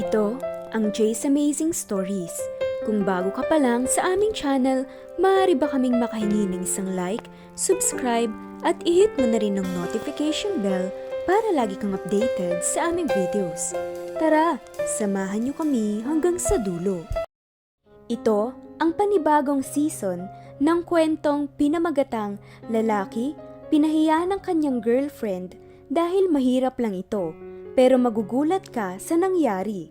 Ito ang Jay's Amazing Stories. Kung bago ka pa lang sa aming channel, maaari ba kaming makahingi ng isang like, subscribe, at i-hit mo na rin ng notification bell para lagi kang updated sa aming videos. Tara, samahan niyo kami hanggang sa dulo. Ito ang panibagong season ng kwentong pinamagatang lalaki pinahiya ng kanyang girlfriend dahil mahirap lang ito pero magugulat ka sa nangyari.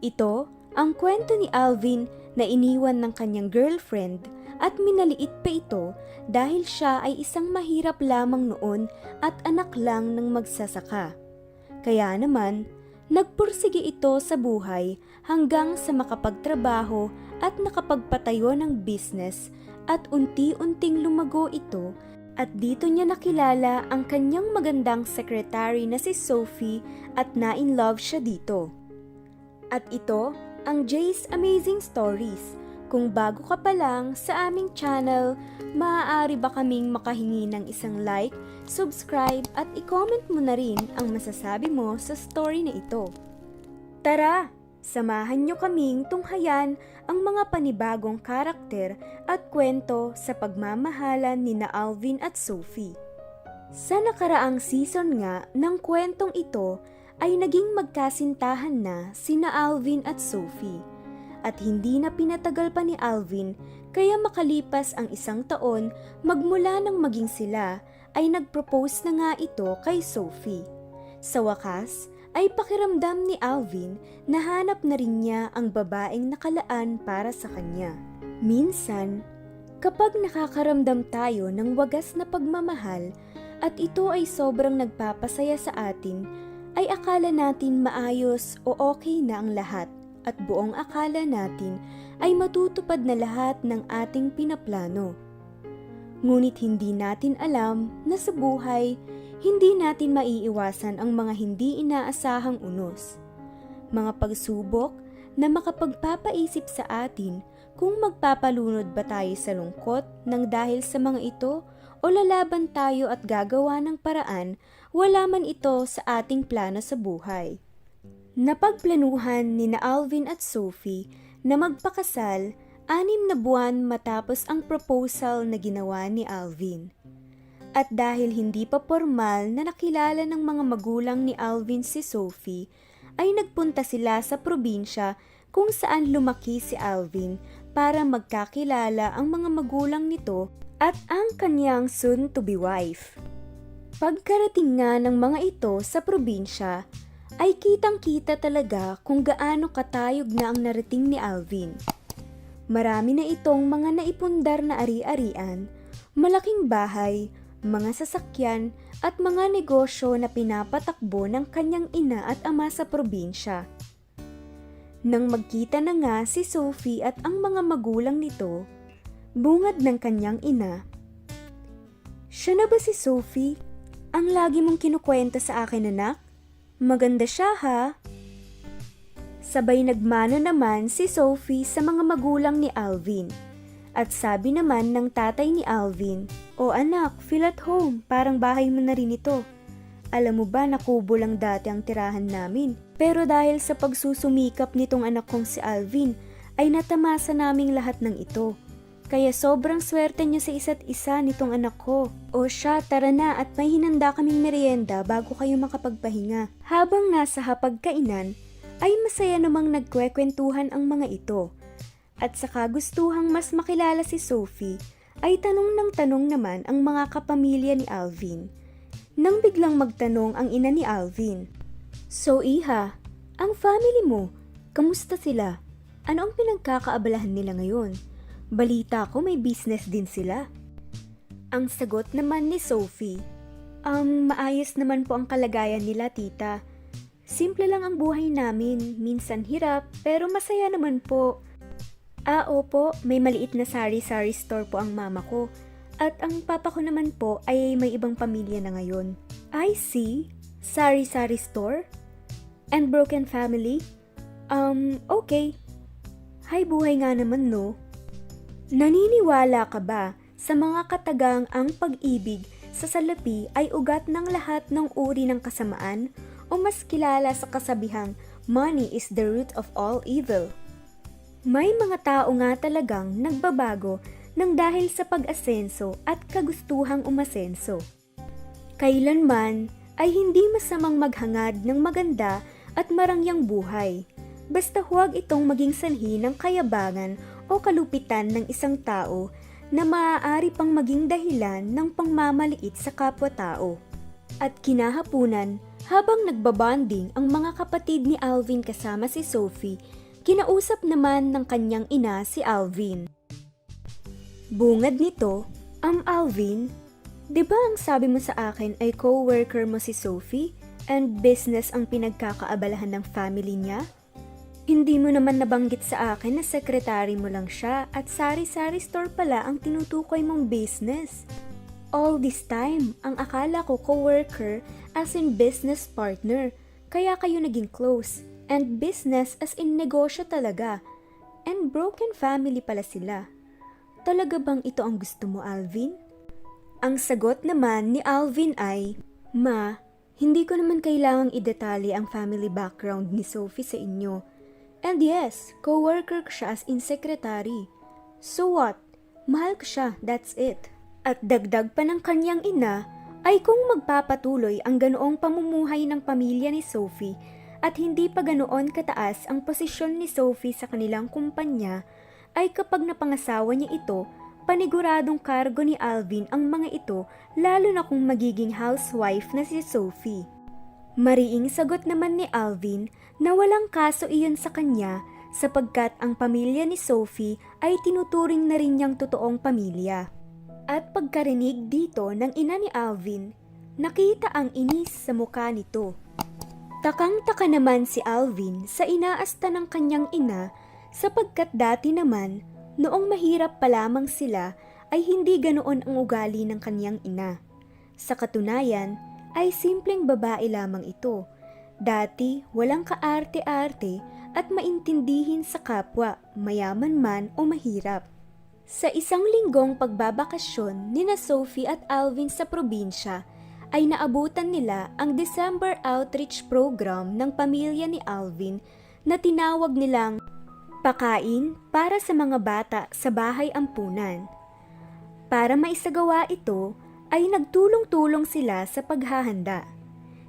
Ito ang kwento ni Alvin na iniwan ng kanyang girlfriend at minaliit pa ito dahil siya ay isang mahirap lamang noon at anak lang ng magsasaka. Kaya naman, nagpursige ito sa buhay hanggang sa makapagtrabaho at nakapagpatayo ng business at unti-unting lumago ito at dito niya nakilala ang kanyang magandang secretary na si Sophie at na-in-love siya dito. At ito ang Jay's Amazing Stories. Kung bago ka pa lang sa aming channel, maaari ba kaming makahingi ng isang like, subscribe at i-comment mo na rin ang masasabi mo sa story na ito. Tara, samahan nyo kaming tunghayan ang mga panibagong karakter at kwento sa pagmamahalan ni na Alvin at Sophie. Sa nakaraang season nga ng kwentong ito ay naging magkasintahan na sina Alvin at Sophie. At hindi na pinatagal pa ni Alvin kaya makalipas ang isang taon magmula nang maging sila ay nagpropose na nga ito kay Sophie. Sa wakas ay pakiramdam ni Alvin na hanap na rin niya ang babaeng nakalaan para sa kanya. Minsan, kapag nakakaramdam tayo ng wagas na pagmamahal at ito ay sobrang nagpapasaya sa atin, ay akala natin maayos o okay na ang lahat at buong akala natin ay matutupad na lahat ng ating pinaplano. Ngunit hindi natin alam na sa buhay, hindi natin maiiwasan ang mga hindi inaasahang unos. Mga pagsubok na makapagpapaisip sa atin kung magpapalunod ba tayo sa lungkot ng dahil sa mga ito o lalaban tayo at gagawa ng paraan wala man ito sa ating plano sa buhay. Napagplanuhan ni na Alvin at Sophie na magpakasal anim na buwan matapos ang proposal na ginawa ni Alvin. At dahil hindi pa formal na nakilala ng mga magulang ni Alvin si Sophie, ay nagpunta sila sa probinsya kung saan lumaki si Alvin para magkakilala ang mga magulang nito at ang kanyang soon-to-be wife. Pagkarating nga ng mga ito sa probinsya, ay kitang-kita talaga kung gaano katayog na ang narating ni Alvin. Marami na itong mga naipundar na ari-arian, malaking bahay, mga sasakyan at mga negosyo na pinapatakbo ng kanyang ina at ama sa probinsya. Nang magkita na nga si Sophie at ang mga magulang nito, bungad ng kanyang ina. Siya na ba si Sophie? Ang lagi mong kinukwenta sa akin anak? Maganda siya ha? Sabay nagmano naman si Sophie sa mga magulang ni Alvin. At sabi naman ng tatay ni Alvin, O anak, feel at home, parang bahay mo na rin ito. Alam mo ba na kubo lang dati ang tirahan namin? Pero dahil sa pagsusumikap nitong anak kong si Alvin, ay natamasa naming lahat ng ito. Kaya sobrang swerte niya sa isa't isa nitong anak ko. O siya, tara na at may hinanda kaming merienda bago kayo makapagpahinga. Habang nasa hapagkainan, ay masaya namang nagkwekwentuhan ang mga ito. At sa kagustuhang mas makilala si Sophie, ay tanong ng tanong naman ang mga kapamilya ni Alvin. Nang biglang magtanong ang ina ni Alvin, So Iha, ang family mo, kamusta sila? Ano ang pinagkakaabalahan nila ngayon? Balita ko may business din sila. Ang sagot naman ni Sophie, Um, maayos naman po ang kalagayan nila, tita. Simple lang ang buhay namin, minsan hirap, pero masaya naman po. Ah, opo, may maliit na sari-sari store po ang mama ko. At ang papa ko naman po ay may ibang pamilya na ngayon. I see. Sari-sari store? And broken family? Um, okay. Hay buhay nga naman no. Naniniwala ka ba sa mga katagang ang pag-ibig sa salapi ay ugat ng lahat ng uri ng kasamaan o mas kilala sa kasabihang money is the root of all evil. May mga tao nga talagang nagbabago ng dahil sa pag-asenso at kagustuhang umasenso. Kailanman ay hindi masamang maghangad ng maganda at marangyang buhay. Basta huwag itong maging sanhi ng kayabangan o kalupitan ng isang tao na maaari pang maging dahilan ng pangmamaliit sa kapwa-tao. At kinahapunan, habang nagbabanding ang mga kapatid ni Alvin kasama si Sophie, kinausap naman ng kanyang ina si Alvin. Bungad nito, ang Alvin, di ba ang sabi mo sa akin ay co-worker mo si Sophie and business ang pinagkakaabalahan ng family niya? Hindi mo naman nabanggit sa akin na sekretary mo lang siya at sari-sari store pala ang tinutukoy mong business. All this time, ang akala ko co-worker as in business partner, kaya kayo naging close. And business as in negosyo talaga. And broken family pala sila. Talaga bang ito ang gusto mo, Alvin? Ang sagot naman ni Alvin ay, Ma, hindi ko naman kailangang idetalye ang family background ni Sophie sa inyo. And yes, co-worker ko siya as in secretary. So what? Mahal ko siya, that's it. At dagdag pa ng kanyang ina ay kung magpapatuloy ang ganoong pamumuhay ng pamilya ni Sophie at hindi pa ganoon kataas ang posisyon ni Sophie sa kanilang kumpanya, ay kapag napangasawa niya ito, paniguradong kargo ni Alvin ang mga ito lalo na kung magiging housewife na si Sophie. Mariing sagot naman ni Alvin na walang kaso iyon sa kanya sapagkat ang pamilya ni Sophie ay tinuturing na rin niyang totoong pamilya. At pagkarinig dito ng ina ni Alvin, nakita ang inis sa mukha nito. Takang-taka naman si Alvin sa inaasta ng kanyang ina sapagkat dati naman, noong mahirap pa lamang sila ay hindi ganoon ang ugali ng kanyang ina. Sa katunayan, ay simpleng babae lamang ito. Dati walang kaarte-arte at maintindihin sa kapwa, mayaman man o mahirap. Sa isang linggong pagbabakasyon ni na Sophie at Alvin sa probinsya, ay naabutan nila ang December Outreach Program ng pamilya ni Alvin na tinawag nilang Pakain para sa mga bata sa bahay ampunan. Para maisagawa ito, ay nagtulong-tulong sila sa paghahanda.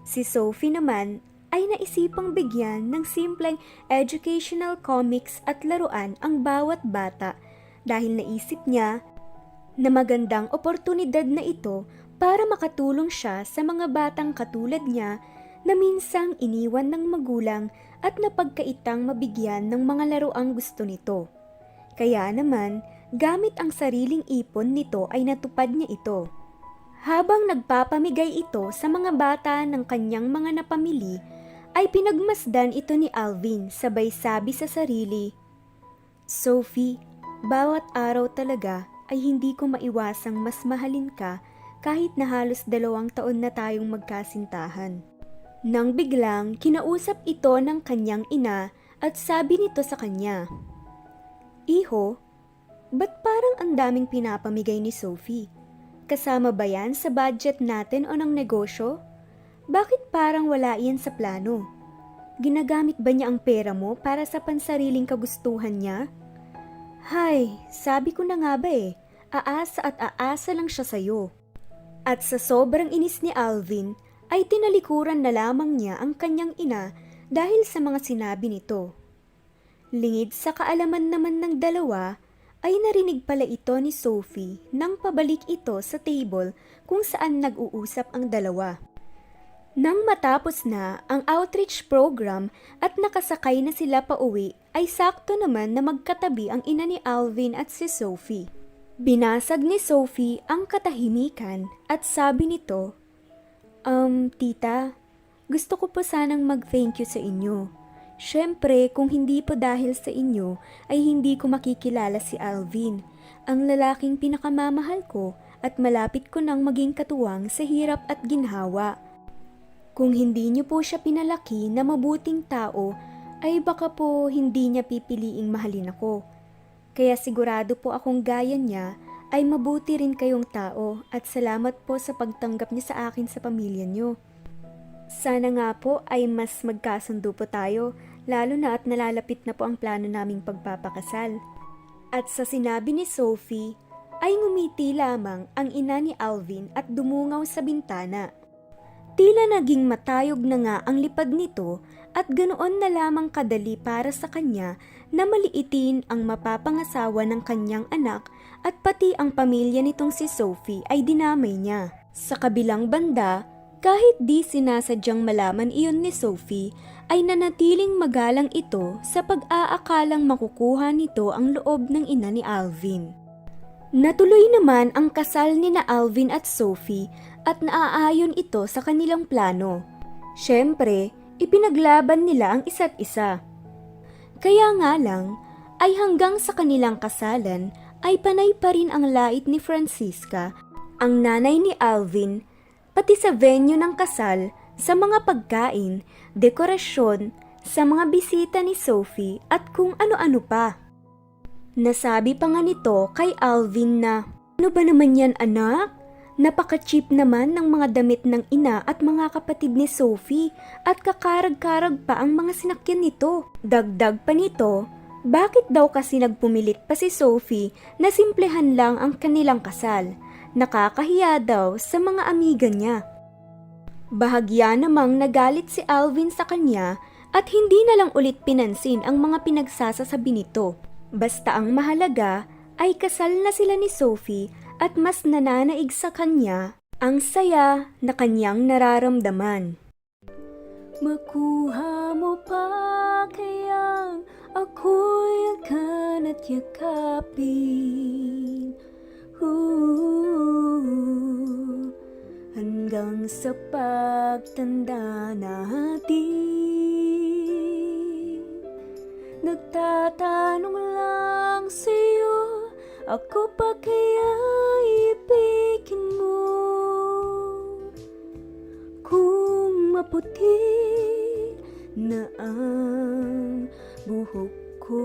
Si Sophie naman ay naisipang bigyan ng simpleng educational comics at laruan ang bawat bata dahil naisip niya na magandang oportunidad na ito para makatulong siya sa mga batang katulad niya na minsang iniwan ng magulang at napagkaitang mabigyan ng mga laruang gusto nito. Kaya naman, gamit ang sariling ipon nito ay natupad niya ito. Habang nagpapamigay ito sa mga bata ng kanyang mga napamili, ay pinagmasdan ito ni Alvin sabay sabi sa sarili, Sophie, bawat araw talaga ay hindi ko maiwasang mas mahalin ka kahit na halos dalawang taon na tayong magkasintahan. Nang biglang kinausap ito ng kanyang ina at sabi nito sa kanya, Iho, ba't parang ang daming pinapamigay ni Sophie? Kasama ba yan sa budget natin o ng negosyo? Bakit parang wala iyan sa plano? Ginagamit ba niya ang pera mo para sa pansariling kagustuhan niya? Hay, sabi ko na nga ba eh, aasa at aasa lang siya sa'yo. At sa sobrang inis ni Alvin, ay tinalikuran na lamang niya ang kanyang ina dahil sa mga sinabi nito. Lingid sa kaalaman naman ng dalawa, ay narinig pala ito ni Sophie nang pabalik ito sa table kung saan nag-uusap ang dalawa. Nang matapos na ang outreach program at nakasakay na sila pa uwi, ay sakto naman na magkatabi ang ina ni Alvin at si Sophie. Binasag ni Sophie ang katahimikan at sabi nito, Um, tita, gusto ko po sanang mag-thank you sa inyo. Siyempre, kung hindi po dahil sa inyo, ay hindi ko makikilala si Alvin, ang lalaking pinakamamahal ko at malapit ko nang maging katuwang sa hirap at ginhawa. Kung hindi niyo po siya pinalaki na mabuting tao, ay baka po hindi niya pipiliing mahalin ako. Kaya sigurado po akong gaya niya ay mabuti rin kayong tao at salamat po sa pagtanggap niyo sa akin sa pamilya niyo. Sana nga po ay mas magkasundo po tayo lalo na at nalalapit na po ang plano naming pagpapakasal. At sa sinabi ni Sophie, ay ngumiti lamang ang ina ni Alvin at dumungaw sa bintana. Tila naging matayog na nga ang lipad nito at ganoon na lamang kadali para sa kanya na maliitin ang mapapangasawa ng kanyang anak at pati ang pamilya nitong si Sophie ay dinamay niya. Sa kabilang banda, kahit di sinasadyang malaman iyon ni Sophie, ay nanatiling magalang ito sa pag-aakalang makukuha nito ang loob ng ina ni Alvin. Natuloy naman ang kasal ni na Alvin at Sophie at naaayon ito sa kanilang plano. Siyempre, ipinaglaban nila ang isa't isa. Kaya nga lang, ay hanggang sa kanilang kasalan ay panay pa rin ang lait ni Francisca, ang nanay ni Alvin, pati sa venue ng kasal, sa mga pagkain, dekorasyon, sa mga bisita ni Sophie at kung ano-ano pa. Nasabi pa nga nito kay Alvin na, Ano ba naman yan anak? Napaka-cheap naman ng mga damit ng ina at mga kapatid ni Sophie at kakarag-karag pa ang mga sinakyan nito. Dagdag pa nito, bakit daw kasi nagpumilit pa si Sophie na simplehan lang ang kanilang kasal? Nakakahiya daw sa mga amiga niya. Bahagya namang nagalit si Alvin sa kanya at hindi na lang ulit pinansin ang mga pinagsasasabi nito. Basta ang mahalaga ay kasal na sila ni Sophie at mas nananaig sa kanya ang saya na kanyang nararamdaman. Makuha mo pa kayang ako'y akan at yakapin Ooh, Hanggang sa pagtanda natin Nagtatanong lang sa'yo Ako pa kaya ibigin mo Kung maputi na ang buhok ko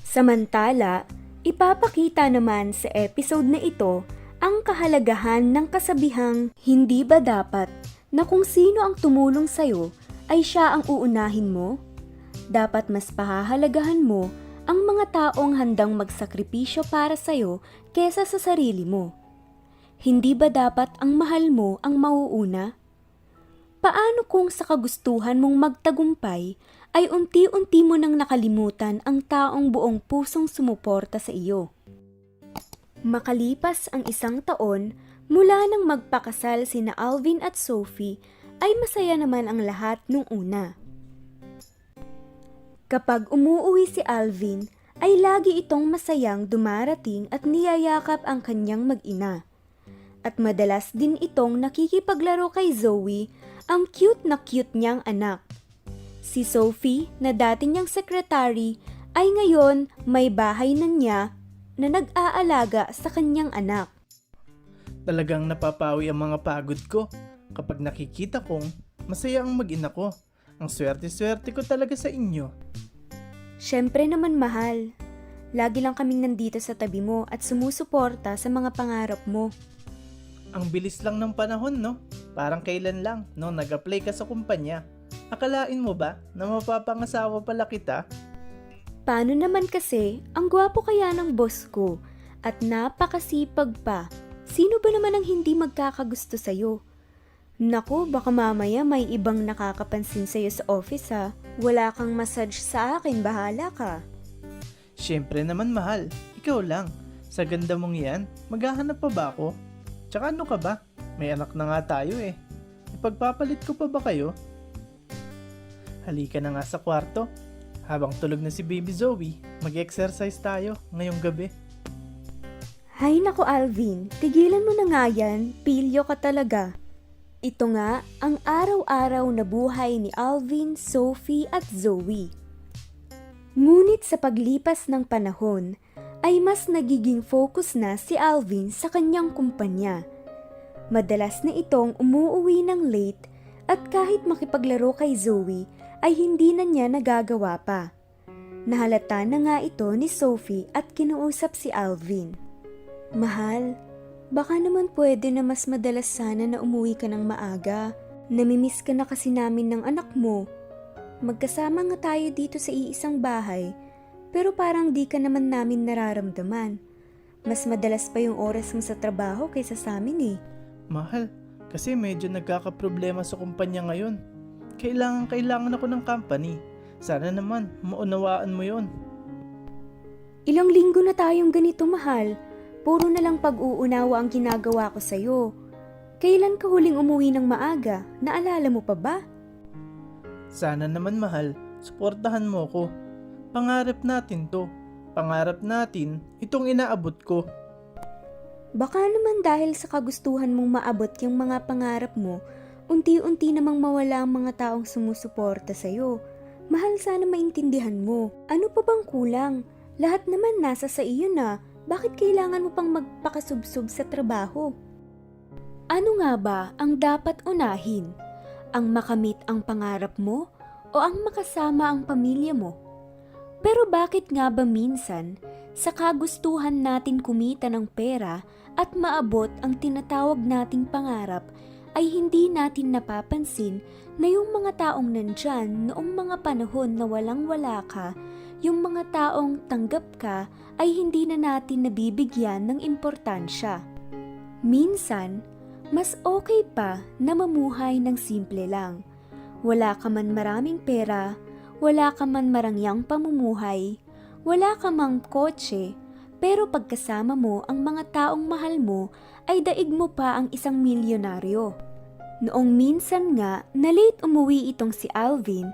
Samantala, ipapakita naman sa episode na ito ang kahalagahan ng kasabihang hindi ba dapat na kung sino ang tumulong sa'yo ay siya ang uunahin mo? Dapat mas pahahalagahan mo ang mga taong handang magsakripisyo para sa'yo kesa sa sarili mo. Hindi ba dapat ang mahal mo ang mauuna? Paano kung sa kagustuhan mong magtagumpay ay unti-unti mo nang nakalimutan ang taong buong pusong sumuporta sa iyo? Makalipas ang isang taon, mula nang magpakasal sina Alvin at Sophie, ay masaya naman ang lahat nung una. Kapag umuuwi si Alvin, ay lagi itong masayang dumarating at niyayakap ang kanyang mag-ina. At madalas din itong nakikipaglaro kay Zoe, ang cute na cute niyang anak. Si Sophie, na dati niyang sekretary, ay ngayon may bahay na niya na nag-aalaga sa kanyang anak. Talagang napapawi ang mga pagod ko kapag nakikita kong masaya ang mag-ina ko. Ang swerte-swerte ko talaga sa inyo. Siyempre naman mahal. Lagi lang kaming nandito sa tabi mo at sumusuporta sa mga pangarap mo. Ang bilis lang ng panahon, no? Parang kailan lang, no? Nag-apply ka sa kumpanya. Akalain mo ba na mapapangasawa pala kita? Paano naman kasi, ang gwapo kaya ng boss ko at napakasipag pa. Sino ba naman ang hindi magkakagusto sa'yo? Naku, baka mamaya may ibang nakakapansin sa'yo sa office ha. Wala kang massage sa akin, bahala ka. Siyempre naman mahal, ikaw lang. Sa ganda mong yan, maghahanap pa ba ako? Tsaka ano ka ba? May anak na nga tayo eh. Ipagpapalit ko pa ba kayo? Halika na nga sa kwarto. Habang tulog na si Baby Zoe, mag-exercise tayo ngayong gabi. Hay nako Alvin, tigilan mo na nga yan, pilyo ka talaga. Ito nga ang araw-araw na buhay ni Alvin, Sophie at Zoe. Ngunit sa paglipas ng panahon, ay mas nagiging focus na si Alvin sa kanyang kumpanya. Madalas na itong umuuwi ng late at kahit makipaglaro kay Zoe ay hindi na niya nagagawa pa. Nahalata na nga ito ni Sophie at kinuusap si Alvin. Mahal, baka naman pwede na mas madalas sana na umuwi ka ng maaga. Namimiss ka na kasi namin ng anak mo. Magkasama nga tayo dito sa iisang bahay, pero parang di ka naman namin nararamdaman. Mas madalas pa yung oras mo sa trabaho kaysa sa amin eh. Mahal, kasi medyo nagkakaproblema sa kumpanya ngayon. Kailangan kailangan ako ng company. Sana naman, maunawaan mo yon. Ilang linggo na tayong ganito mahal. Puro na lang pag-uunawa ang ginagawa ko sa'yo. Kailan ka huling umuwi ng maaga? Naalala mo pa ba? Sana naman mahal, suportahan mo ko. Pangarap natin to. Pangarap natin, itong inaabot ko. Baka naman dahil sa kagustuhan mong maabot yung mga pangarap mo, unti-unti namang mawala ang mga taong sumusuporta sa'yo. Mahal sana maintindihan mo. Ano pa bang kulang? Lahat naman nasa sa iyo na. Bakit kailangan mo pang magpakasubsob sa trabaho? Ano nga ba ang dapat unahin? Ang makamit ang pangarap mo o ang makasama ang pamilya mo? Pero bakit nga ba minsan, sa kagustuhan natin kumita ng pera at maabot ang tinatawag nating pangarap, ay hindi natin napapansin na yung mga taong nandyan noong mga panahon na walang-wala ka, yung mga taong tanggap ka ay hindi na natin nabibigyan ng importansya. Minsan, mas okay pa na mamuhay ng simple lang. Wala ka man maraming pera, wala ka man marangyang pamumuhay, wala ka mang kotse, pero pagkasama mo ang mga taong mahal mo ay daig mo pa ang isang milyonaryo. Noong minsan nga na late umuwi itong si Alvin,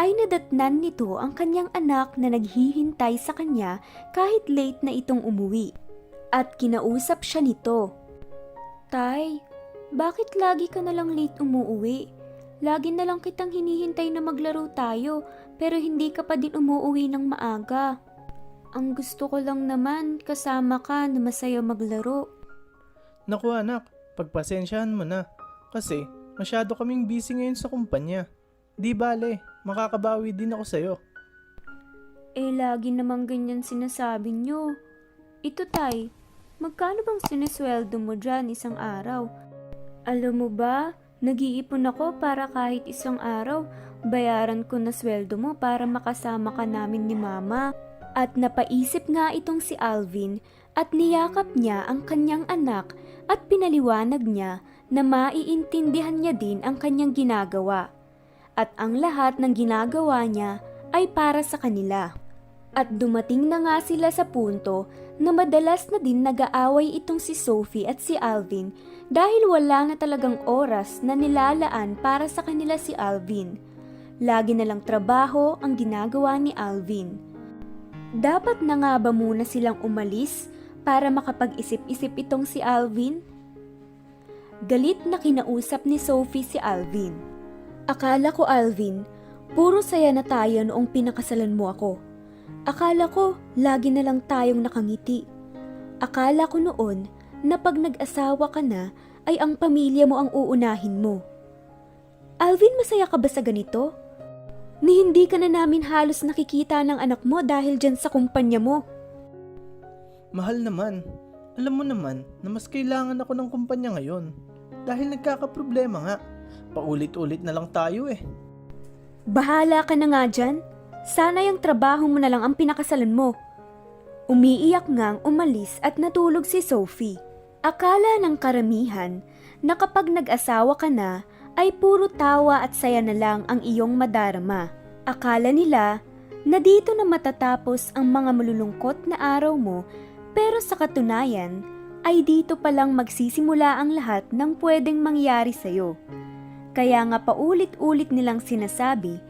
ay nadatnan nito ang kanyang anak na naghihintay sa kanya kahit late na itong umuwi. At kinausap siya nito. Tay, bakit lagi ka na lang late umuuwi? Lagi na lang kitang hinihintay na maglaro tayo pero hindi ka pa din umuuwi ng maaga. Ang gusto ko lang naman kasama ka na masaya maglaro. Naku anak, pagpasensyahan mo na. Kasi masyado kaming busy ngayon sa kumpanya. Di bale, makakabawi din ako sa'yo. Eh lagi namang ganyan sinasabi nyo. Ito tay, magkano bang sinesweldo mo dyan isang araw? Alam mo ba, nag-iipon ako para kahit isang araw, bayaran ko na sweldo mo para makasama ka namin ni mama. At napaisip nga itong si Alvin at niyakap niya ang kanyang anak at pinaliwanag niya na maiintindihan niya din ang kanyang ginagawa. At ang lahat ng ginagawa niya ay para sa kanila. At dumating na nga sila sa punto na madalas na din nag-aaway itong si Sophie at si Alvin dahil wala na talagang oras na nilalaan para sa kanila si Alvin. Lagi na lang trabaho ang ginagawa ni Alvin. Dapat na nga ba muna silang umalis para makapag-isip-isip itong si Alvin? Galit na kinausap ni Sophie si Alvin. Akala ko Alvin, puro saya na tayo noong pinakasalan mo ako. Akala ko lagi na lang tayong nakangiti. Akala ko noon na pag nag-asawa ka na ay ang pamilya mo ang uunahin mo. Alvin, masaya ka ba sa ganito? Ni hindi ka na namin halos nakikita ng anak mo dahil dyan sa kumpanya mo. Mahal naman. Alam mo naman na mas kailangan ako ng kumpanya ngayon. Dahil nagkakaproblema nga. Paulit-ulit na lang tayo eh. Bahala ka na nga dyan. Sana yung trabaho mo na lang ang pinakasalan mo. Umiiyak ngang umalis at natulog si Sophie. Akala ng karamihan na kapag nag-asawa ka na ay puro tawa at saya na lang ang iyong madarama. Akala nila na dito na matatapos ang mga malulungkot na araw mo pero sa katunayan ay dito palang magsisimula ang lahat ng pwedeng mangyari sa'yo. Kaya nga paulit-ulit nilang sinasabi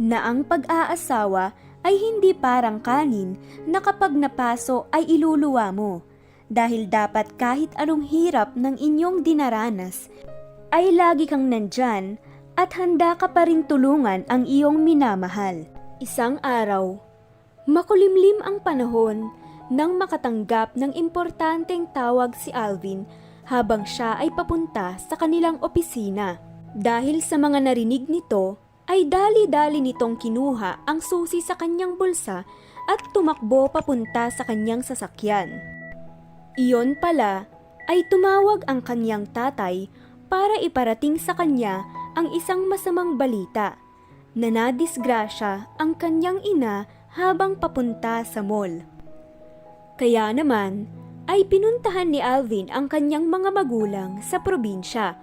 na ang pag-aasawa ay hindi parang kanin na kapag napaso ay iluluwa mo. Dahil dapat kahit anong hirap ng inyong dinaranas, ay lagi kang nandyan at handa ka pa rin tulungan ang iyong minamahal. Isang araw, makulimlim ang panahon nang makatanggap ng importanteng tawag si Alvin habang siya ay papunta sa kanilang opisina. Dahil sa mga narinig nito, ay dali-dali nitong kinuha ang susi sa kanyang bulsa at tumakbo papunta sa kanyang sasakyan. Iyon pala ay tumawag ang kanyang tatay para iparating sa kanya ang isang masamang balita na nadisgrasya ang kanyang ina habang papunta sa mall. Kaya naman ay pinuntahan ni Alvin ang kanyang mga magulang sa probinsya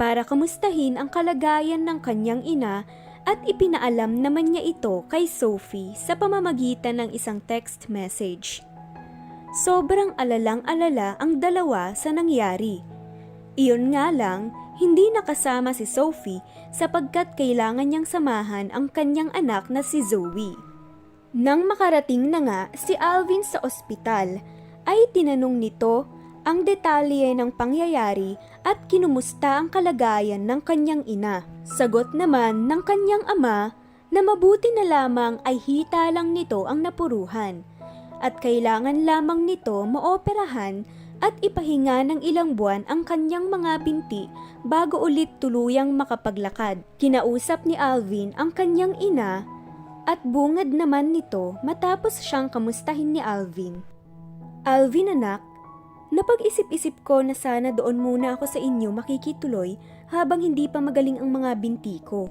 para kamustahin ang kalagayan ng kanyang ina at ipinaalam naman niya ito kay Sophie sa pamamagitan ng isang text message. Sobrang alalang-alala ang dalawa sa nangyari. Iyon nga lang, hindi nakasama si Sophie sapagkat kailangan niyang samahan ang kanyang anak na si Zoe. Nang makarating na nga si Alvin sa ospital, ay tinanong nito ang detalye ng pangyayari at kinumusta ang kalagayan ng kanyang ina. Sagot naman ng kanyang ama na mabuti na lamang ay hita lang nito ang napuruhan at kailangan lamang nito maoperahan at ipahinga ng ilang buwan ang kanyang mga binti bago ulit tuluyang makapaglakad. Kinausap ni Alvin ang kanyang ina at bungad naman nito matapos siyang kamustahin ni Alvin. Alvin anak, napag-isip-isip ko na sana doon muna ako sa inyo makikituloy habang hindi pa magaling ang mga binti ko.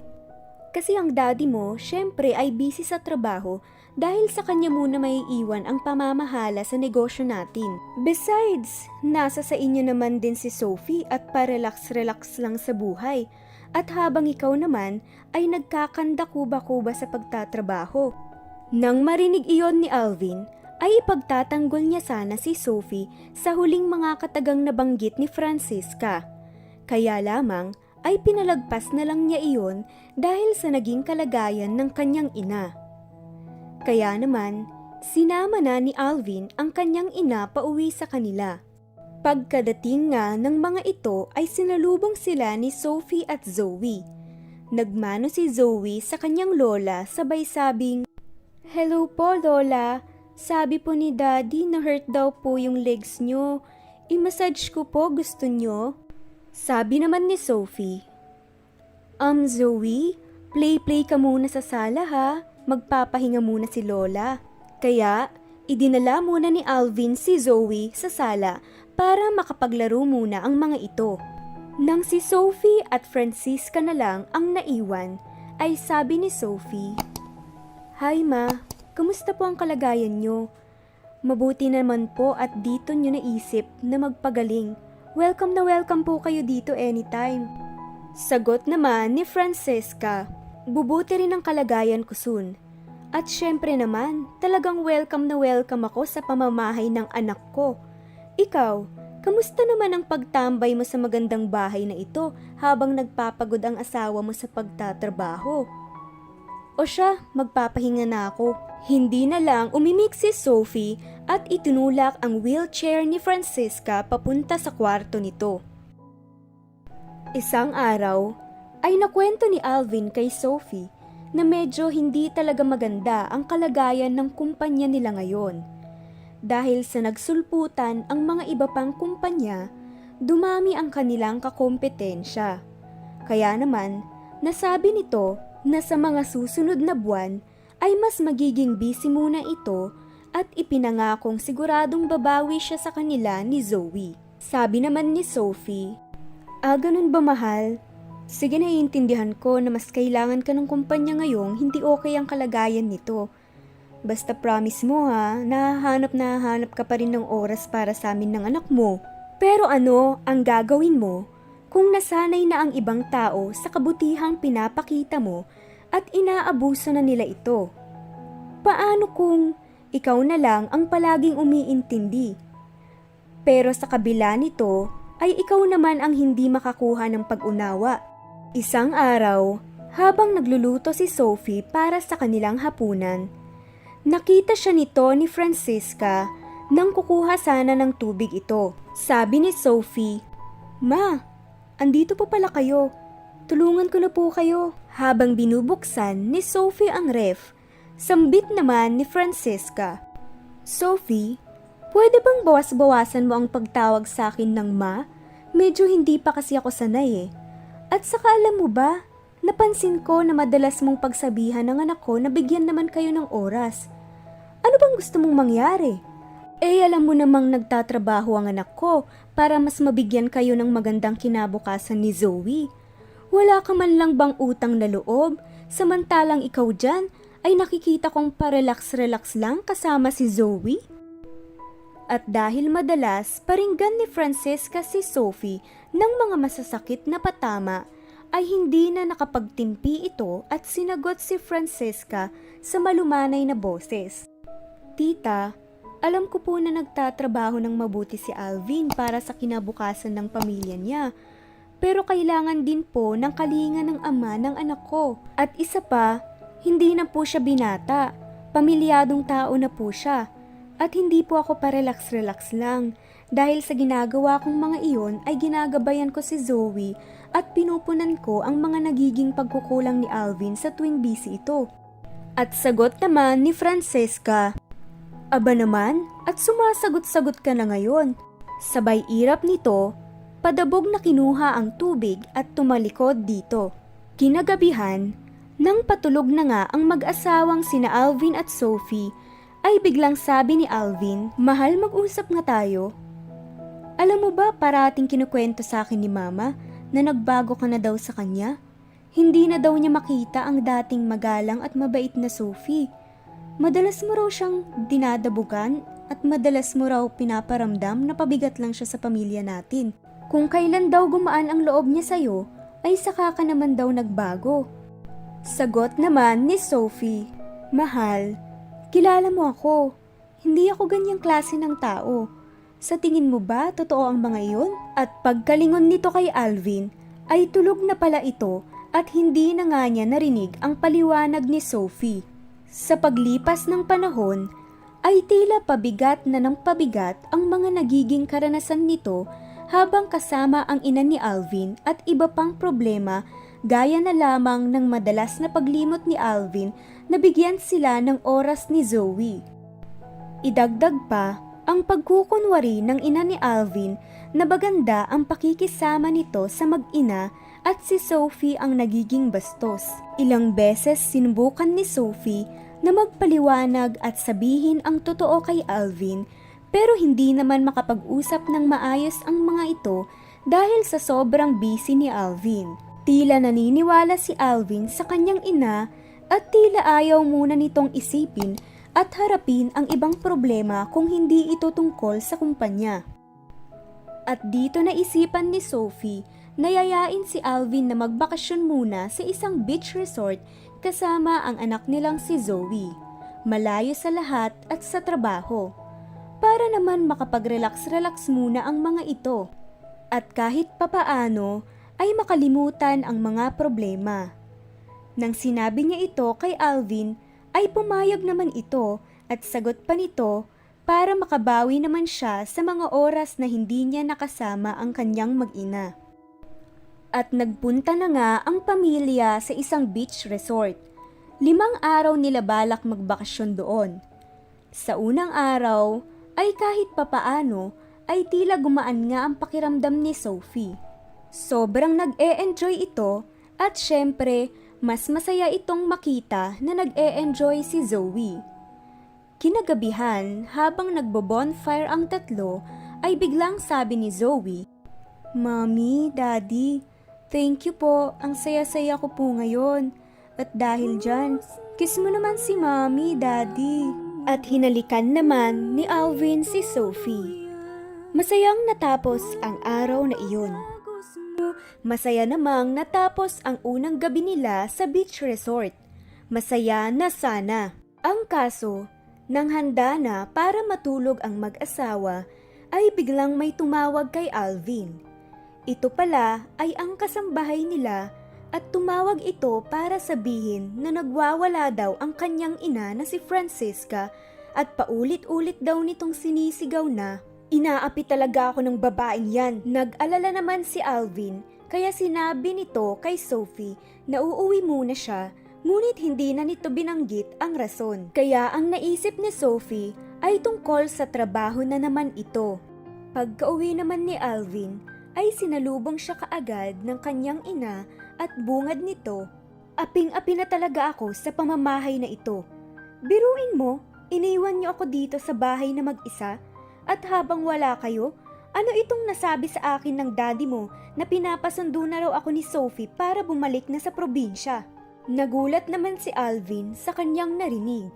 Kasi ang daddy mo, syempre ay busy sa trabaho dahil sa kanya muna may iwan ang pamamahala sa negosyo natin. Besides, nasa sa inyo naman din si Sophie at parelax-relax lang sa buhay. At habang ikaw naman ay nagkakanda kuba-kuba sa pagtatrabaho. Nang marinig iyon ni Alvin, ay ipagtatanggol niya sana si Sophie sa huling mga katagang nabanggit ni Francisca. Kaya lamang ay pinalagpas na lang niya iyon dahil sa naging kalagayan ng kanyang ina. Kaya naman, sinama na ni Alvin ang kanyang ina pauwi sa kanila. Pagkadating nga ng mga ito ay sinalubong sila ni Sophie at Zoe. Nagmano si Zoe sa kanyang lola sabay sabing, Hello po lola, sabi po ni daddy na hurt daw po yung legs nyo. I-massage ko po gusto nyo? Sabi naman ni Sophie, Um, Zoe, play-play ka muna sa sala ha. Magpapahinga muna si Lola. Kaya, idinala muna ni Alvin si Zoe sa sala para makapaglaro muna ang mga ito. Nang si Sophie at Francisca na lang ang naiwan, ay sabi ni Sophie, Hi ma, kamusta po ang kalagayan nyo? Mabuti naman po at dito nyo naisip na magpagaling. Welcome na welcome po kayo dito anytime. Sagot naman ni Francesca, bubuti rin ang kalagayan ko soon. At syempre naman, talagang welcome na welcome ako sa pamamahay ng anak ko. Ikaw, kamusta naman ang pagtambay mo sa magandang bahay na ito habang nagpapagod ang asawa mo sa pagtatrabaho? O siya, magpapahinga na ako. Hindi na lang umimik si Sophie at itinulak ang wheelchair ni Francisca papunta sa kwarto nito. Isang araw, ay nakwento ni Alvin kay Sophie na medyo hindi talaga maganda ang kalagayan ng kumpanya nila ngayon. Dahil sa nagsulputan ang mga iba pang kumpanya, dumami ang kanilang kakompetensya. Kaya naman, nasabi nito na sa mga susunod na buwan ay mas magiging busy muna ito at ipinangakong siguradong babawi siya sa kanila ni Zoe. Sabi naman ni Sophie, Ah, ganun ba mahal? Sige naiintindihan ko na mas kailangan ka ng kumpanya ngayong hindi okay ang kalagayan nito. Basta promise mo ha, nahahanap na hahanap ka pa rin ng oras para sa amin ng anak mo. Pero ano ang gagawin mo kung nasanay na ang ibang tao sa kabutihang pinapakita mo at inaabuso na nila ito? Paano kung ikaw na lang ang palaging umiintindi? Pero sa kabila nito ay ikaw naman ang hindi makakuha ng pag-unawa. Isang araw, habang nagluluto si Sophie para sa kanilang hapunan, nakita siya nito ni Francisca nang kukuha sana ng tubig ito. Sabi ni Sophie, Ma, andito po pala kayo. Tulungan ko na po kayo. Habang binubuksan ni Sophie ang ref, sambit naman ni Francisca. Sophie, pwede bang bawas-bawasan mo ang pagtawag sa akin ng ma? Medyo hindi pa kasi ako sanay eh. At saka alam mo ba, napansin ko na madalas mong pagsabihan ng anak ko na bigyan naman kayo ng oras. Ano bang gusto mong mangyari? Eh alam mo namang nagtatrabaho ang anak ko para mas mabigyan kayo ng magandang kinabukasan ni Zoe. Wala ka man lang bang utang na loob, samantalang ikaw dyan ay nakikita kong parelax-relax lang kasama si Zoe? At dahil madalas paringgan ni Francesca si Sophie ng mga masasakit na patama, ay hindi na nakapagtimpi ito at sinagot si Francesca sa malumanay na boses. Tita, alam ko po na nagtatrabaho ng mabuti si Alvin para sa kinabukasan ng pamilya niya. Pero kailangan din po ng kalinga ng ama ng anak ko. At isa pa, hindi na po siya binata. Pamilyadong tao na po siya. At hindi po ako parelax-relax lang. Dahil sa ginagawa kong mga iyon ay ginagabayan ko si Zoe at pinupunan ko ang mga nagiging pagkukulang ni Alvin sa tuwing busy ito. At sagot naman ni Francesca, Aba naman, at sumasagot-sagot ka na ngayon. Sabay irap nito, padabog na kinuha ang tubig at tumalikod dito. Kinagabihan, nang patulog na nga ang mag-asawang sina Alvin at Sophie, ay biglang sabi ni Alvin, Mahal mag-usap nga tayo. Alam mo ba parating kinukwento sa akin ni Mama na nagbago ka na daw sa kanya? Hindi na daw niya makita ang dating magalang at mabait na Sophie. Madalas mo raw siyang dinadabugan at madalas mo raw pinaparamdam na pabigat lang siya sa pamilya natin. Kung kailan daw gumaan ang loob niya sa'yo, ay saka ka naman daw nagbago. Sagot naman ni Sophie, Mahal, kilala mo ako. Hindi ako ganyang klase ng tao. Sa tingin mo ba totoo ang mga iyon? At pagkalingon nito kay Alvin, ay tulog na pala ito at hindi na nga niya narinig ang paliwanag ni Sophie. Sa paglipas ng panahon, ay tila pabigat na ng pabigat ang mga nagiging karanasan nito habang kasama ang ina ni Alvin at iba pang problema gaya na lamang ng madalas na paglimot ni Alvin na bigyan sila ng oras ni Zoe. Idagdag pa ang pagkukunwari ng ina ni Alvin na baganda ang pakikisama nito sa mag-ina at si Sophie ang nagiging bastos. Ilang beses sinubukan ni Sophie na magpaliwanag at sabihin ang totoo kay Alvin pero hindi naman makapag-usap ng maayos ang mga ito dahil sa sobrang busy ni Alvin. Tila naniniwala si Alvin sa kanyang ina at tila ayaw muna nitong isipin at harapin ang ibang problema kung hindi ito tungkol sa kumpanya. At dito naisipan ni Sophie na yayain si Alvin na magbakasyon muna sa isang beach resort kasama ang anak nilang si Zoe, malayo sa lahat at sa trabaho, para naman makapag-relax-relax muna ang mga ito. At kahit papaano ay makalimutan ang mga problema. Nang sinabi niya ito kay Alvin, ay pumayag naman ito at sagot pa nito para makabawi naman siya sa mga oras na hindi niya nakasama ang kanyang mag-ina. At nagpunta na nga ang pamilya sa isang beach resort. Limang araw nila balak magbakasyon doon. Sa unang araw ay kahit papaano ay tila gumaan nga ang pakiramdam ni Sophie. Sobrang nag-e-enjoy ito at syempre mas masaya itong makita na nag-e-enjoy si Zoe. Kinagabihan, habang nagbo-bonfire ang tatlo, ay biglang sabi ni Zoe, Mommy, Daddy, thank you po. Ang saya-saya ko po ngayon. At dahil dyan, kiss mo naman si Mommy, Daddy. At hinalikan naman ni Alvin si Sophie. Masayang natapos ang araw na iyon. Masaya namang natapos ang unang gabi nila sa beach resort. Masaya na sana. Ang kaso, nang handa na para matulog ang mag-asawa, ay biglang may tumawag kay Alvin. Ito pala ay ang kasambahay nila at tumawag ito para sabihin na nagwawala daw ang kanyang ina na si Francisca at paulit-ulit daw nitong sinisigaw na Inaapi talaga ako ng babaeng yan. Nag-alala naman si Alvin kaya sinabi nito kay Sophie na uuwi muna siya ngunit hindi na nito binanggit ang rason. Kaya ang naisip ni Sophie ay tungkol sa trabaho na naman ito. Pagka-uwi naman ni Alvin ay sinalubong siya kaagad ng kanyang ina at bungad nito. Aping-api na talaga ako sa pamamahay na ito. Biruin mo, iniwan niyo ako dito sa bahay na mag-isa At habang wala kayo, ano itong nasabi sa akin ng daddy mo na pinapasundo na raw ako ni Sophie para bumalik na sa probinsya? Nagulat naman si Alvin sa kanyang narinig.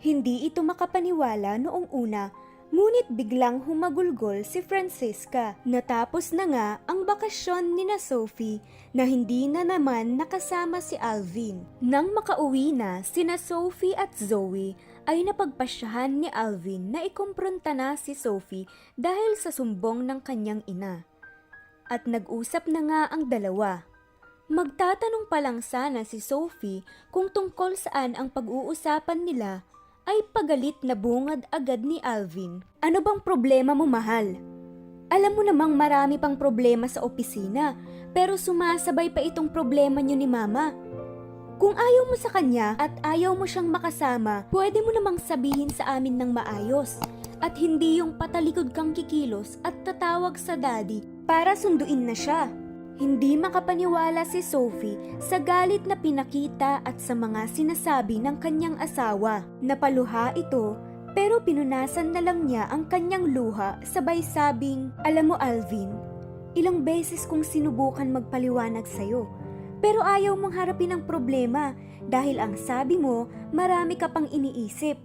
Hindi ito makapaniwala noong una, ngunit biglang humagulgol si Francisca. Natapos na nga ang bakasyon ni na Sophie na hindi na naman nakasama si Alvin. Nang makauwi na sina Sophie at Zoe ay napagpasyahan ni Alvin na ikumpronta na si Sophie dahil sa sumbong ng kanyang ina. At nag-usap na nga ang dalawa. Magtatanong pa lang sana si Sophie kung tungkol saan ang pag-uusapan nila ay pagalit na bungad agad ni Alvin. Ano bang problema mo mahal? Alam mo namang marami pang problema sa opisina pero sumasabay pa itong problema niyo ni mama. Kung ayaw mo sa kanya at ayaw mo siyang makasama, pwede mo namang sabihin sa amin ng maayos at hindi yung patalikod kang kikilos at tatawag sa daddy para sunduin na siya. Hindi makapaniwala si Sophie sa galit na pinakita at sa mga sinasabi ng kanyang asawa. Napaluha ito pero pinunasan na lang niya ang kanyang luha sabay sabing, Alam mo Alvin, ilang beses kong sinubukan magpaliwanag sa'yo pero ayaw mong harapin ang problema dahil ang sabi mo marami ka pang iniisip.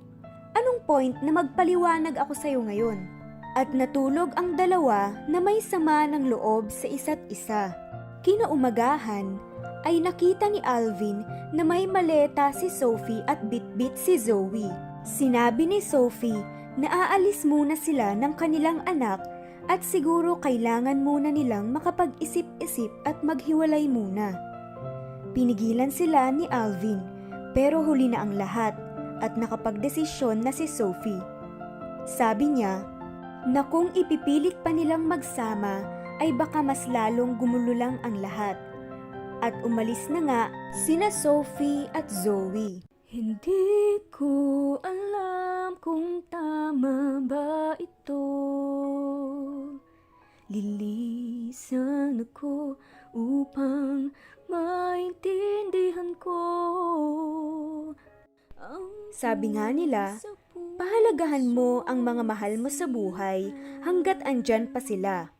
Anong point na magpaliwanag ako sa'yo ngayon? At natulog ang dalawa na may sama ng loob sa isa't isa. Kinaumagahan ay nakita ni Alvin na may maleta si Sophie at bitbit si Zoe. Sinabi ni Sophie na aalis muna sila ng kanilang anak at siguro kailangan muna nilang makapag-isip-isip at maghiwalay muna. Pinigilan sila ni Alvin pero huli na ang lahat at nakapagdesisyon na si Sophie. Sabi niya na kung ipipilit pa nilang magsama ay baka mas lalong gumulo lang ang lahat. At umalis na nga sina Sophie at Zoe. Hindi ko alam kung tama ba ito. Lilisan ako upang maintindihan ko. Sabi nga nila, pahalagahan mo ang mga mahal mo sa buhay hanggat andyan pa sila.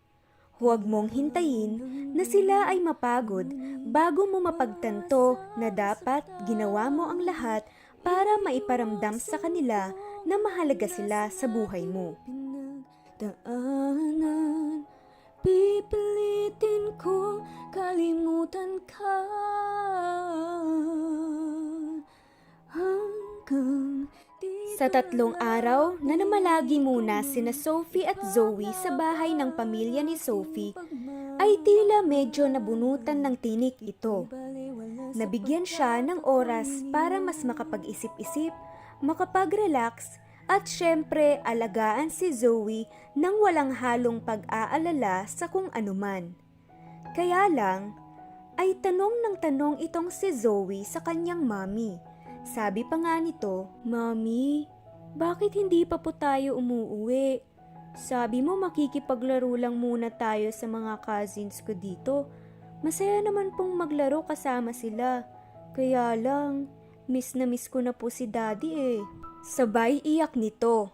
Huwag mong hintayin na sila ay mapagod bago mo mapagtanto na dapat ginawa mo ang lahat para maiparamdam sa kanila na mahalaga sila sa buhay mo. Daanan, pipilitin ko kalimutan ka hanggang sa tatlong araw na namalagi muna sina Sophie at Zoe sa bahay ng pamilya ni Sophie, ay tila medyo nabunutan ng tinik ito. Nabigyan siya ng oras para mas makapag-isip-isip, makapag-relax, at syempre alagaan si Zoe nang walang halong pag-aalala sa kung anuman. Kaya lang, ay tanong ng tanong itong si Zoe sa kanyang mami. Sabi pa nga nito, Mami, bakit hindi pa po tayo umuuwi? Sabi mo makikipaglaro lang muna tayo sa mga cousins ko dito. Masaya naman pong maglaro kasama sila. Kaya lang, miss na miss ko na po si daddy eh. Sabay iyak nito.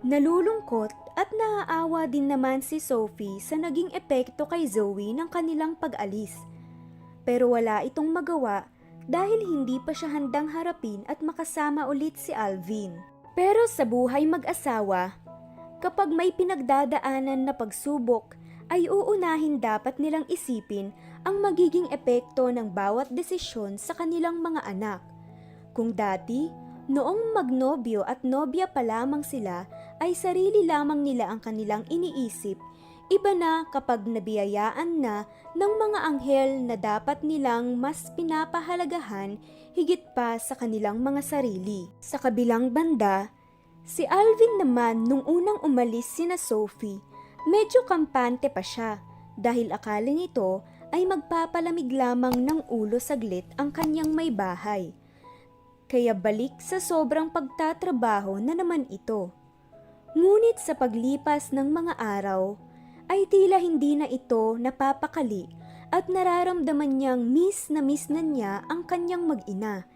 Nalulungkot at naaawa din naman si Sophie sa naging epekto kay Zoe ng kanilang pag-alis. Pero wala itong magawa dahil hindi pa siya handang harapin at makasama ulit si Alvin. Pero sa buhay mag-asawa, kapag may pinagdadaanan na pagsubok, ay uunahin dapat nilang isipin ang magiging epekto ng bawat desisyon sa kanilang mga anak. Kung dati, noong magnobyo at nobya pa lamang sila, ay sarili lamang nila ang kanilang iniisip Iba na kapag nabiyayaan na ng mga anghel na dapat nilang mas pinapahalagahan higit pa sa kanilang mga sarili. Sa kabilang banda, si Alvin naman nung unang umalis sina Sophie, medyo kampante pa siya dahil akala nito ay magpapalamig lamang ng ulo saglit ang kanyang may bahay. Kaya balik sa sobrang pagtatrabaho na naman ito. Ngunit sa paglipas ng mga araw, ay tila hindi na ito napapakali at nararamdaman niyang miss na miss na niya ang kanyang mag-ina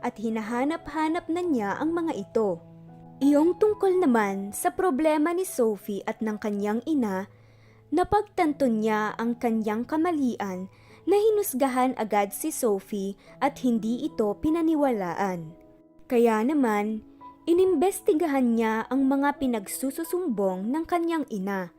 at hinahanap-hanap na niya ang mga ito. Iyong tungkol naman sa problema ni Sophie at ng kanyang ina, napagtanto niya ang kanyang kamalian na hinusgahan agad si Sophie at hindi ito pinaniwalaan. Kaya naman, inimbestigahan niya ang mga pinagsususumbong ng kanyang ina.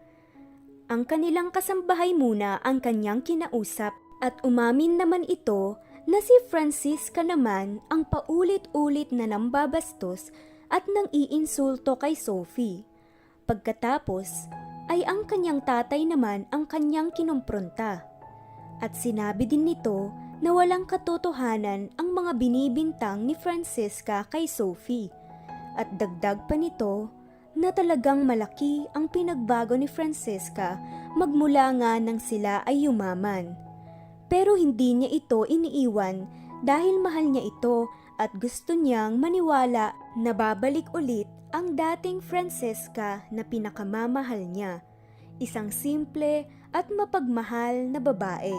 Ang kanilang kasambahay muna ang kanyang kinausap at umamin naman ito na si Francisca naman ang paulit-ulit na nambabastos at nang iinsulto kay Sophie. Pagkatapos ay ang kanyang tatay naman ang kanyang kinumpronta. At sinabi din nito na walang katotohanan ang mga binibintang ni Francisca kay Sophie. At dagdag pa nito na talagang malaki ang pinagbago ni Francisca magmula nga nang sila ay yumaman. Pero hindi niya ito iniiwan dahil mahal niya ito at gusto niyang maniwala na babalik ulit ang dating Francesca na pinakamamahal niya. Isang simple at mapagmahal na babae.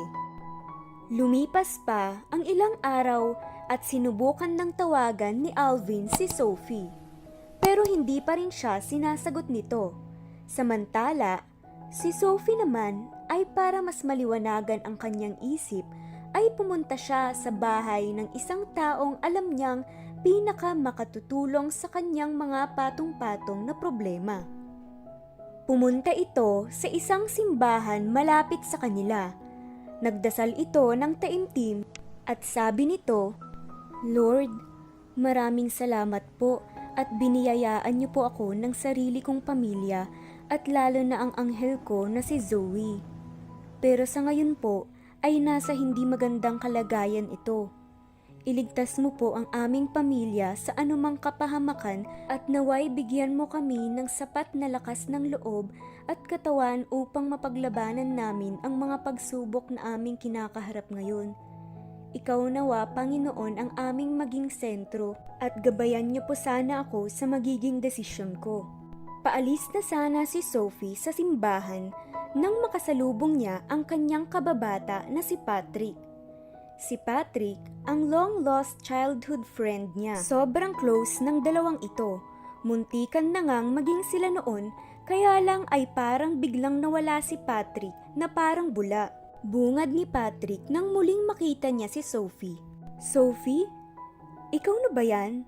Lumipas pa ang ilang araw at sinubukan ng tawagan ni Alvin si Sophie. Pero hindi pa rin siya sinasagot nito. Samantala, si Sophie naman ay para mas maliwanagan ang kanyang isip ay pumunta siya sa bahay ng isang taong alam niyang pinaka makatutulong sa kanyang mga patong-patong na problema. Pumunta ito sa isang simbahan malapit sa kanila. Nagdasal ito ng taimtim at sabi nito, Lord, maraming salamat po at biniyayaan niyo po ako ng sarili kong pamilya at lalo na ang anghel ko na si Zoe. Pero sa ngayon po ay nasa hindi magandang kalagayan ito. Iligtas mo po ang aming pamilya sa anumang kapahamakan at naway bigyan mo kami ng sapat na lakas ng loob at katawan upang mapaglabanan namin ang mga pagsubok na aming kinakaharap ngayon. Ikaw nawa, Panginoon, ang aming maging sentro at gabayan niyo po sana ako sa magiging desisyon ko. Paalis na sana si Sophie sa simbahan nang makasalubong niya ang kanyang kababata na si Patrick. Si Patrick, ang long-lost childhood friend niya. Sobrang close ng dalawang ito. Muntikan na ngang maging sila noon, kaya lang ay parang biglang nawala si Patrick na parang bula. Bungad ni Patrick nang muling makita niya si Sophie. Sophie? Ikaw na ba yan?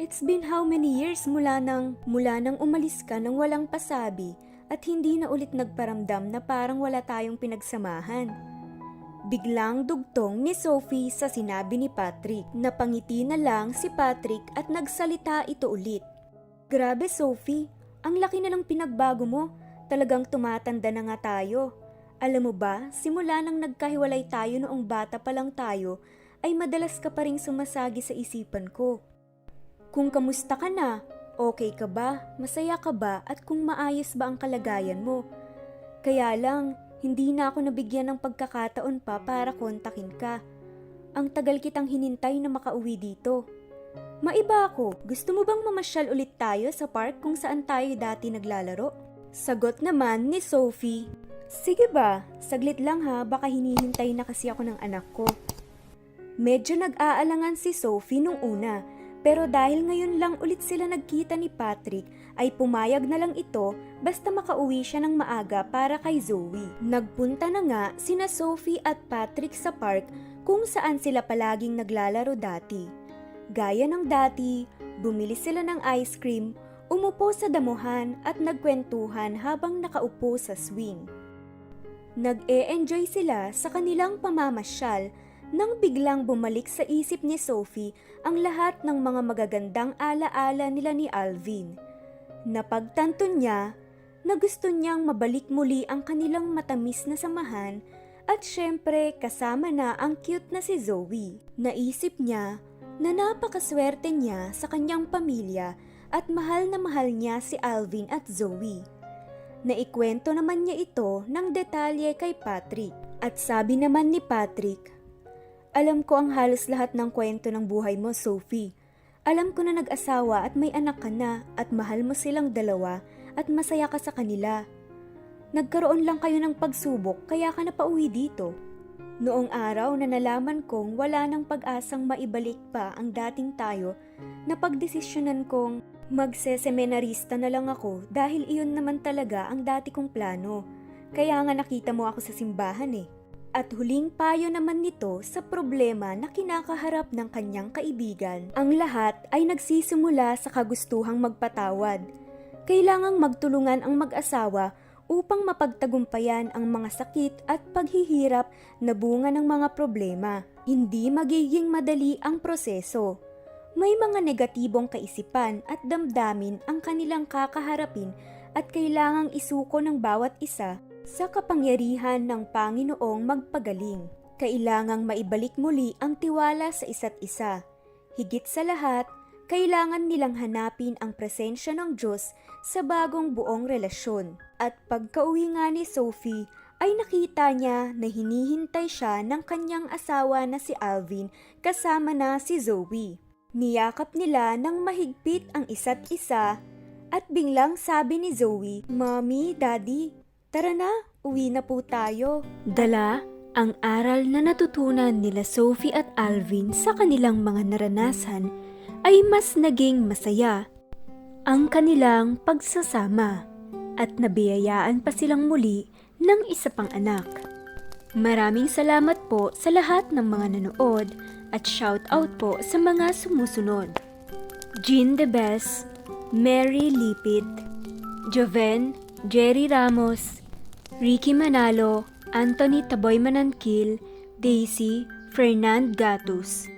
It's been how many years mula nang, mula nang umalis ka nang walang pasabi at hindi na ulit nagparamdam na parang wala tayong pinagsamahan. Biglang dugtong ni Sophie sa sinabi ni Patrick. Napangiti na lang si Patrick at nagsalita ito ulit. Grabe Sophie, ang laki na ng pinagbago mo. Talagang tumatanda na nga tayo. Alam mo ba, simula nang nagkahiwalay tayo noong bata pa lang tayo, ay madalas ka pa rin sumasagi sa isipan ko. Kung kamusta ka na, okay ka ba, masaya ka ba at kung maayos ba ang kalagayan mo. Kaya lang, hindi na ako nabigyan ng pagkakataon pa para kontakin ka. Ang tagal kitang hinintay na makauwi dito. Maiba ako, gusto mo bang mamasyal ulit tayo sa park kung saan tayo dati naglalaro? Sagot naman ni Sophie, Sige ba, saglit lang ha, baka hinihintay na kasi ako ng anak ko. Medyo nag-aalangan si Sophie nung una, pero dahil ngayon lang ulit sila nagkita ni Patrick, ay pumayag na lang ito basta makauwi siya ng maaga para kay Zoe. Nagpunta na nga sina Sophie at Patrick sa park kung saan sila palaging naglalaro dati. Gaya ng dati, bumili sila ng ice cream, umupo sa damuhan at nagkwentuhan habang nakaupo sa swing. Nag-e-enjoy sila sa kanilang pamamasyal nang biglang bumalik sa isip ni Sophie ang lahat ng mga magagandang alaala nila ni Alvin. Napagtanto niya na gusto niyang mabalik muli ang kanilang matamis na samahan at syempre kasama na ang cute na si Zoe. Naisip niya na napakaswerte niya sa kanyang pamilya at mahal na mahal niya si Alvin at Zoe. Naikwento naman niya ito ng detalye kay Patrick. At sabi naman ni Patrick, Alam ko ang halos lahat ng kwento ng buhay mo, Sophie. Alam ko na nag-asawa at may anak ka na at mahal mo silang dalawa at masaya ka sa kanila. Nagkaroon lang kayo ng pagsubok kaya ka na pauwi dito. Noong araw na nalaman kong wala nang pag-asang maibalik pa ang dating tayo, napagdesisyonan kong Magseseminarista na lang ako dahil iyon naman talaga ang dati kong plano. Kaya nga nakita mo ako sa simbahan eh. At huling payo naman nito sa problema na kinakaharap ng kanyang kaibigan. Ang lahat ay nagsisimula sa kagustuhang magpatawad. Kailangang magtulungan ang mag-asawa upang mapagtagumpayan ang mga sakit at paghihirap na bunga ng mga problema. Hindi magiging madali ang proseso. May mga negatibong kaisipan at damdamin ang kanilang kakaharapin at kailangang isuko ng bawat isa sa kapangyarihan ng Panginoong magpagaling. Kailangang maibalik muli ang tiwala sa isa't isa. Higit sa lahat, kailangan nilang hanapin ang presensya ng Diyos sa bagong buong relasyon. At pagkauwi nga ni Sophie, ay nakita niya na hinihintay siya ng kanyang asawa na si Alvin kasama na si Zoe. Niyakap nila ng mahigpit ang isa't isa at biglang sabi ni Zoe, Mommy, Daddy, tara na, uwi na po tayo. Dala ang aral na natutunan nila Sophie at Alvin sa kanilang mga naranasan ay mas naging masaya ang kanilang pagsasama at nabiyayaan pa silang muli ng isa pang anak. Maraming salamat po sa lahat ng mga nanood at shout out po sa mga sumusunod. Jean De Bes, Mary Lipit, Joven, Jerry Ramos, Ricky Manalo, Anthony Taboy Manankil, Daisy, Fernand Gatus.